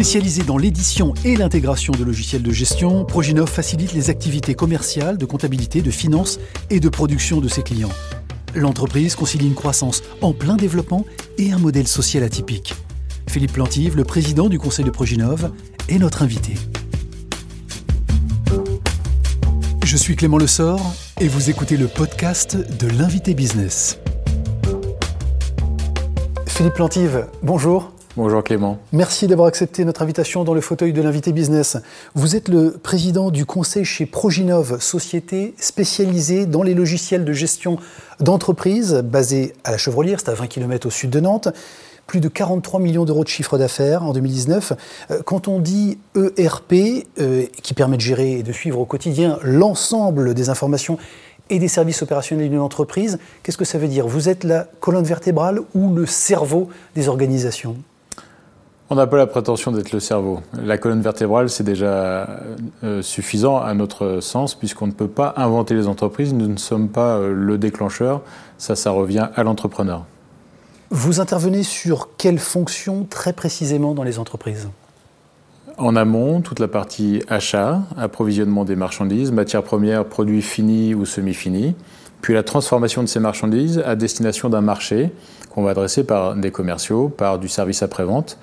Spécialisé dans l'édition et l'intégration de logiciels de gestion, Proginov facilite les activités commerciales, de comptabilité, de finance et de production de ses clients. L'entreprise concilie une croissance en plein développement et un modèle social atypique. Philippe Plantive, le président du conseil de Proginov, est notre invité. Je suis Clément Lessort et vous écoutez le podcast de l'invité business. Philippe Plantive, bonjour. Bonjour Clément. Merci d'avoir accepté notre invitation dans le fauteuil de l'invité business. Vous êtes le président du conseil chez Proginov, société spécialisée dans les logiciels de gestion d'entreprise basée à la Chevrolière, c'est à 20 km au sud de Nantes. Plus de 43 millions d'euros de chiffre d'affaires en 2019. Euh, quand on dit ERP, euh, qui permet de gérer et de suivre au quotidien l'ensemble des informations et des services opérationnels d'une entreprise, qu'est-ce que ça veut dire? Vous êtes la colonne vertébrale ou le cerveau des organisations? On n'a pas la prétention d'être le cerveau. La colonne vertébrale, c'est déjà euh, suffisant à notre sens, puisqu'on ne peut pas inventer les entreprises, nous ne sommes pas euh, le déclencheur, ça, ça revient à l'entrepreneur. Vous intervenez sur quelles fonctions très précisément dans les entreprises? En amont, toute la partie achat, approvisionnement des marchandises, matières premières, produits finis ou semi-finis, puis la transformation de ces marchandises à destination d'un marché qu'on va adresser par des commerciaux, par du service après-vente,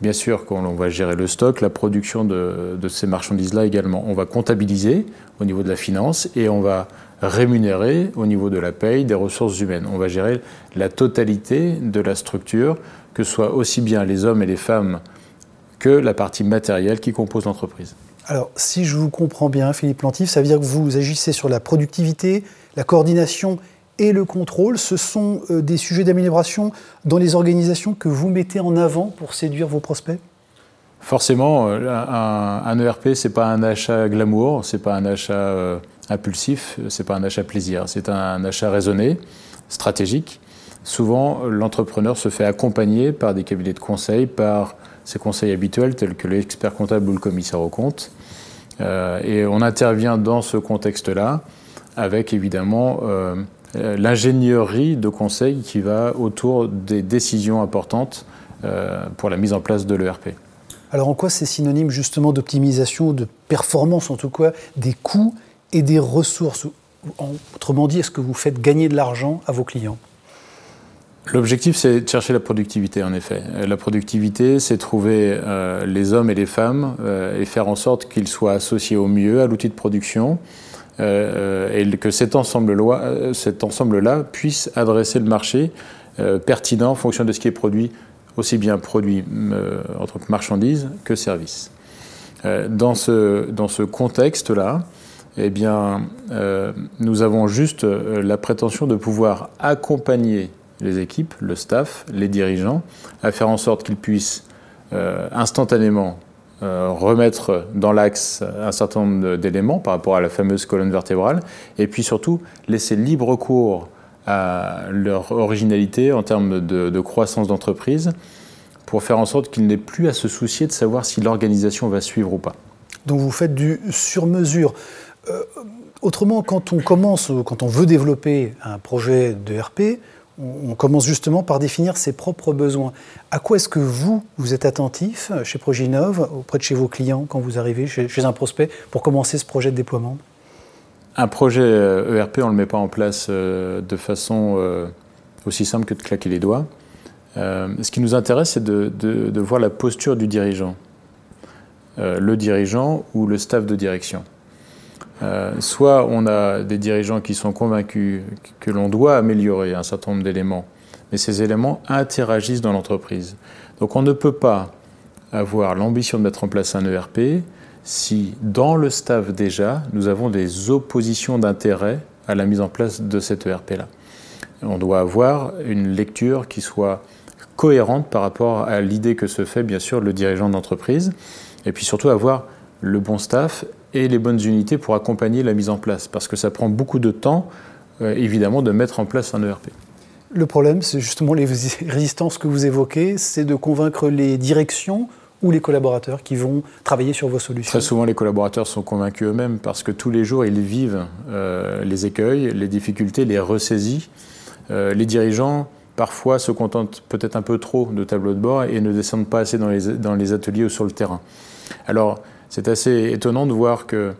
Bien sûr qu'on va gérer le stock, la production de, ces marchandises-là également. On va comptabiliser au niveau de la finance et on va rémunérer au niveau de la paye des ressources humaines. On va gérer la totalité de la structure, que ce soit aussi bien les hommes et les femmes que la partie matérielle qui compose l'entreprise. Alors, si je vous comprends bien, Philippe Plantif, ça veut dire que vous agissez sur la productivité, la coordination et le contrôle, ce sont euh, des sujets d'amélioration dans les organisations que vous mettez en avant pour séduire vos prospects? Forcément, euh, un, ERP, ce n'est pas un achat glamour, ce n'est pas un achat euh, impulsif, ce n'est pas un achat plaisir, c'est un achat raisonné, stratégique. Souvent, l'entrepreneur se fait accompagner par des cabinets de conseil, par ses conseils habituels tels que l'expert comptable ou le commissaire au compte. et on intervient dans ce contexte-là avec évidemment l'ingénierie de conseil qui va autour des décisions importantes euh, pour la mise en place de l'ERP. Alors en quoi c'est synonyme justement d'optimisation, de performance en tout cas, des coûts et des ressources? Autrement dit, est-ce que vous faites gagner de l'argent à vos clients? L'objectif, c'est de chercher la productivité, en effet. Euh, la productivité, c'est trouver les hommes et les femmes et faire en sorte qu'ils soient associés au mieux à l'outil de production, euh, et que cet ensemble-là euh, cet ensemble puisse adresser le marché euh, pertinent en fonction de ce qui est produit, aussi bien produit en tant que marchandise que service. dans, ce, contexte-là, eh bien, nous avons juste la prétention de pouvoir accompagner les équipes, le staff, les dirigeants, à faire en sorte qu'ils puissent instantanément euh, remettre dans l'axe un certain nombre d'éléments par rapport à la fameuse colonne vertébrale, et puis surtout laisser libre cours à leur originalité en termes de, croissance d'entreprise, pour faire en sorte qu'ils n'aient plus à se soucier de savoir si l'organisation va suivre ou pas. Donc vous faites du sur-mesure. Euh, autrement, quand on commence, quand on veut développer un projet de RP, on commence justement par définir ses propres besoins. À quoi est-ce que vous, vous êtes attentif chez Proginov, auprès de chez vos clients, quand vous arrivez chez, un prospect, pour commencer ce projet de déploiement? Un projet ERP, euh, e on ne le met pas en place euh, de façon euh, aussi simple que de claquer les doigts. Ce qui nous intéresse, c'est de, voir la posture du dirigeant. Le dirigeant ou le staff de direction. Euh, soit on a des dirigeants qui sont convaincus que l'on doit améliorer un certain nombre d'éléments, mais ces éléments interagissent dans l'entreprise. Donc on ne peut pas avoir l'ambition de mettre en place un ERP si dans le staff déjà, nous avons des oppositions d'intérêt à la mise en place de cet ERP-là. On doit avoir une lecture qui soit cohérente par rapport à l'idée que se fait bien sûr le dirigeant d'entreprise, et puis surtout avoir le bon staff et les bonnes unités pour accompagner la mise en place, parce que ça prend beaucoup de temps, euh, évidemment, de mettre en place un ERP. Le problème, c'est justement les résistances que vous évoquez, c'est de convaincre les directions ou les collaborateurs qui vont travailler sur vos solutions Très souvent, les collaborateurs sont convaincus eux-mêmes parce que tous les jours, ils vivent euh, les écueils, les difficultés, les ressaisies. Euh, les dirigeants parfois se contentent peut-être un peu trop de tableaux de bord et ne descendent pas assez dans les, dans les ateliers ou sur le terrain. Alors, c'est assez étonnant de voir que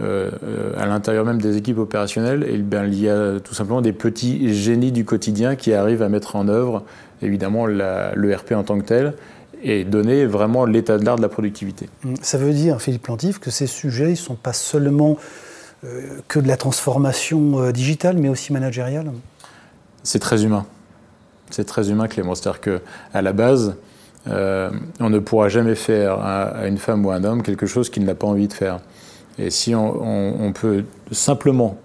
euh, à l'intérieur même des équipes opérationnelles, eh il y a tout simplement des petits génies du quotidien qui arrivent à mettre en œuvre évidemment l'ERP en tant que tel et donner vraiment l'état de l'art de la productivité. Ça veut dire, Philippe Plantif, que ces sujets ne sont pas seulement euh, que de la transformation euh, digitale, mais aussi managériale? C'est très humain. C'est très humain, Clément. C'est-à-dire qu'à la base, on ne pourra jamais faire à, une femme ou à un homme quelque chose qu'il n'a pas envie de faire. Et si on, peut simplement,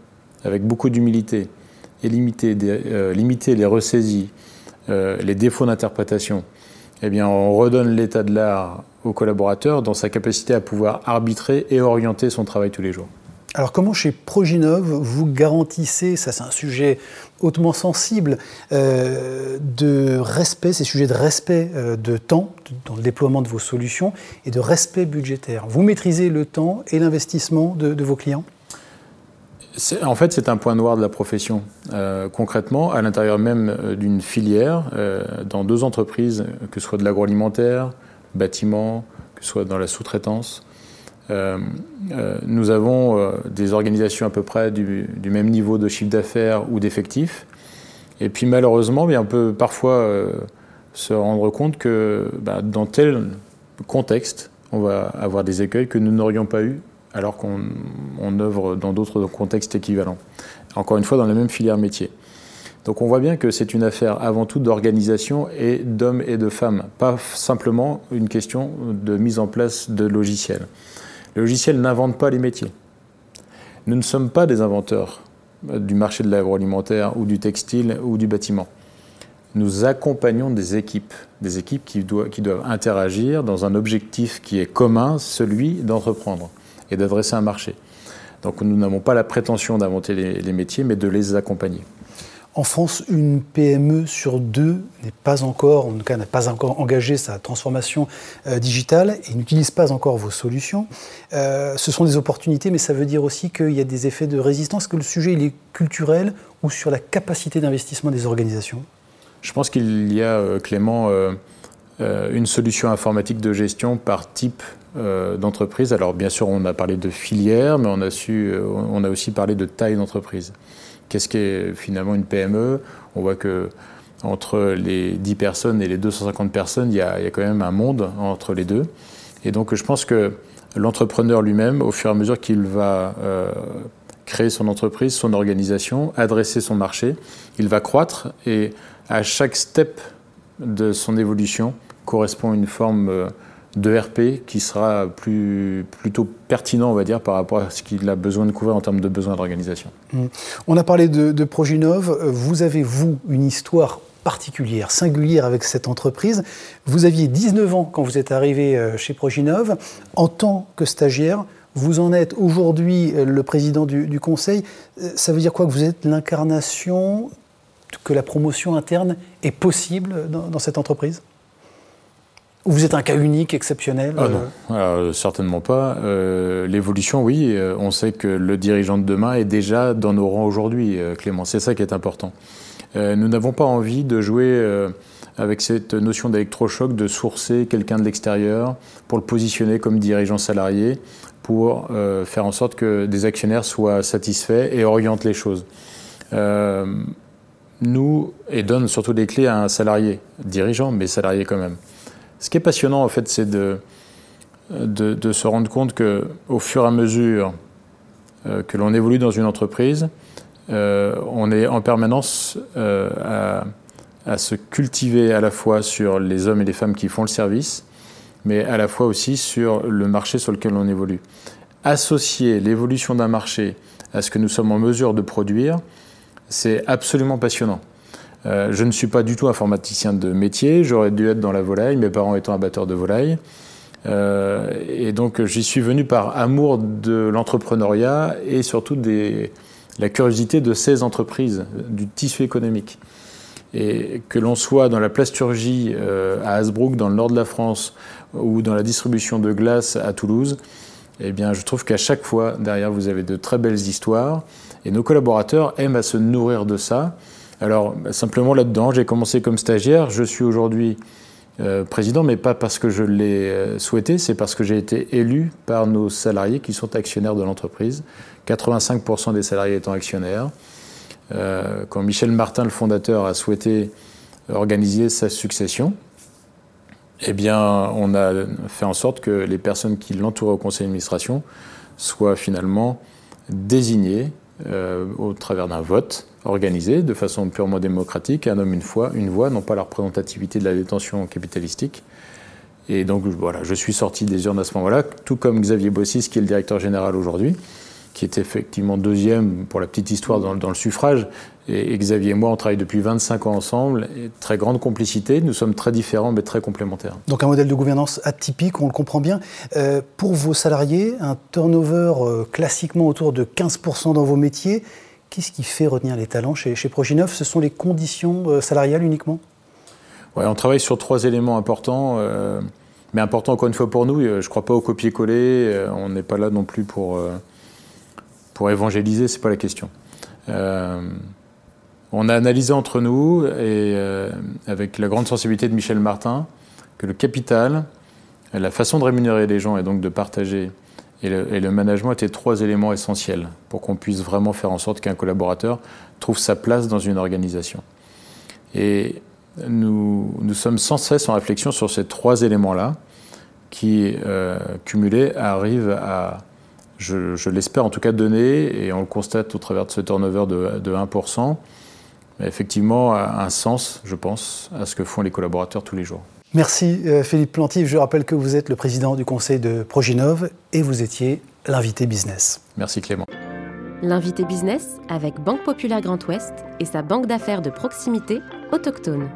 avec beaucoup d'humilité, limiter, euh, les ressaisies, euh, les défauts d'interprétation, eh bien, on redonne l'état de l'art au collaborateur dans sa capacité à pouvoir arbitrer et orienter son travail tous les jours. Alors comment chez Proginov vous garantissez, ça c'est un sujet hautement sensible, euh, de respect, ces sujets de respect euh, de temps dans le déploiement de vos solutions et de respect budgétaire? Vous maîtrisez le temps et l'investissement de, vos clients? En fait, c'est un point noir de la profession. Euh, concrètement, à l'intérieur même d'une filière, dans deux entreprises, que ce soit de l'agroalimentaire, bâtiment, que ce soit dans la sous-traitance, euh, euh, nous avons euh, des organisations à peu près du, même niveau de chiffre d'affaires ou d'effectifs. Et puis malheureusement, bien, on peut parfois se rendre compte que bah, dans tel contexte, on va avoir des écueils que nous n'aurions pas eu alors qu'on œuvre dans d'autres contextes équivalents. Encore une fois, dans la même filière métier. Donc on voit bien que c'est une affaire avant tout d'organisation et d'hommes et de femmes, pas simplement une question de mise en place de logiciels. Le logiciel n'invente pas les métiers. Nous ne sommes pas des inventeurs du marché de l'agroalimentaire ou du textile ou du bâtiment. Nous accompagnons des équipes, des équipes qui doivent, qui doivent interagir dans un objectif qui est commun, celui d'entreprendre et d'adresser un marché. Donc nous n'avons pas la prétention d'inventer les métiers, mais de les accompagner. En France, une PME sur deux n'est pas encore, en tout cas n'a pas encore engagé sa transformation euh, digitale et n'utilise pas encore vos solutions. Euh, ce sont des opportunités, mais ça veut dire aussi qu'il y a des effets de résistance. que le sujet il est culturel ou sur la capacité d'investissement des organisations? Je pense qu'il y a, euh, Clément, une solution informatique de gestion par type d'entreprise. Alors bien sûr, on a parlé de filière, mais on a, su, on a aussi parlé de taille d'entreprise. Qu'est-ce qu'est finalement une PME On voit que entre les 10 personnes et les 250 personnes, il y, a, quand même un monde entre les deux. Et donc je pense que l'entrepreneur lui-même, au fur et à mesure qu'il va euh, créer son entreprise, son organisation, adresser son marché, il va croître et à chaque step de son évolution correspond une forme euh, de RP qui sera plus, plutôt pertinent, on va dire, par rapport à ce qu'il a besoin de couvrir en termes de besoins d'organisation. Mmh. On a parlé de, Proginov. Vous avez, vous, une histoire particulière, singulière avec cette entreprise. Vous aviez 19 ans quand vous êtes arrivé euh, chez Proginov. En tant que stagiaire, vous en êtes aujourd'hui euh, le président du, conseil. Euh, ça veut dire quoi Que vous êtes l'incarnation que la promotion interne est possible dans cette entreprise? Vous êtes un cas unique, exceptionnel ah non, euh certainement pas. Euh, l'évolution, oui, euh, on sait que le dirigeant de demain est déjà dans nos rangs aujourd'hui, Clément. C'est ça qui est important. nous n'avons pas envie de jouer avec cette notion d'électrochoc, de sourcer quelqu'un de l'extérieur pour le positionner comme dirigeant salarié, pour faire en sorte que des actionnaires soient satisfaits et orientent les choses. nous, et donne surtout des clés à un salarié, dirigeant, mais salarié quand même. Ce qui est passionnant, en fait, c'est de, se rendre compte qu'au fur et à mesure euh, que l'on évolue dans une entreprise, euh, on est en permanence euh, à, se cultiver à la fois sur les hommes et les femmes qui font le service, mais à la fois aussi sur le marché sur lequel on évolue. Associer l'évolution d'un marché à ce que nous sommes en mesure de produire, c'est absolument passionnant. Euh, je ne suis pas du tout informaticien de métier, j'aurais dû être dans la volaille, mes parents étant abatteurs de volaille. Euh, et donc j'y suis venu par amour de l'entrepreneuriat et surtout des, la curiosité de ces entreprises, du tissu économique. Et que l'on soit dans la plasturgie euh, à Hasbrook, dans le nord de la France, ou dans la distribution de glace à Toulouse, eh bien, je trouve qu'à chaque fois, derrière, vous avez de très belles histoires. Et nos collaborateurs aiment à se nourrir de ça. Alors, simplement là-dedans, j'ai commencé comme stagiaire. Je suis aujourd'hui euh, président, mais pas parce que je l'ai euh, souhaité, c'est parce que j'ai été élu par nos salariés qui sont actionnaires de l'entreprise, 85% des salariés étant actionnaires. Euh, quand Michel Martin, le fondateur, a souhaité organiser sa succession, eh bien, on a fait en sorte que les personnes qui l'entouraient au conseil d'administration soient finalement désignées au travers d'un vote organisé de façon purement démocratique, un homme une fois, une voix, non pas la représentativité de la détention capitalistique. Et donc voilà, je suis sorti des urnes à ce moment-là, tout comme Xavier Bossis, qui est le directeur général aujourd'hui, qui est effectivement deuxième pour la petite histoire dans, le suffrage. Et, Xavier et moi, on travaille depuis 25 ans ensemble, et très grande complicité. Nous sommes très différents, mais très complémentaires. Donc un modèle de gouvernance atypique, on le comprend bien. Euh, pour vos salariés, un turnover euh, classiquement autour de 15% dans vos métiers, Qu'est-ce qui fait retenir les talents chez, chez Proginov? Ce sont les conditions euh, salariales uniquement? Ouais, On travaille sur trois éléments importants, mais importants encore une fois pour nous. Je ne crois pas au copier-coller, on n'est pas là non plus pour, pour évangéliser, ce n'est pas la question. on a analysé entre nous, et avec la grande sensibilité de Michel Martin, que le capital, la façon de rémunérer les gens et donc de partager et le, management étaient trois éléments essentiels pour qu'on puisse vraiment faire en sorte qu'un collaborateur trouve sa place dans une organisation. Et nous, nous sommes sans cesse en réflexion sur ces trois éléments-là qui, euh, cumulés, arrivent à, je, l'espère en tout cas, donner, et on le constate au travers de ce turnover de, de 1%, effectivement un sens, je pense, à ce que font les collaborateurs tous les jours. Merci euh, Philippe Plantif. Je rappelle que vous êtes le président du conseil de Proginov et vous étiez l'invité business. Merci Clément. L'invité business avec Banque Populaire Grand Ouest et sa banque d'affaires de proximité autochtone.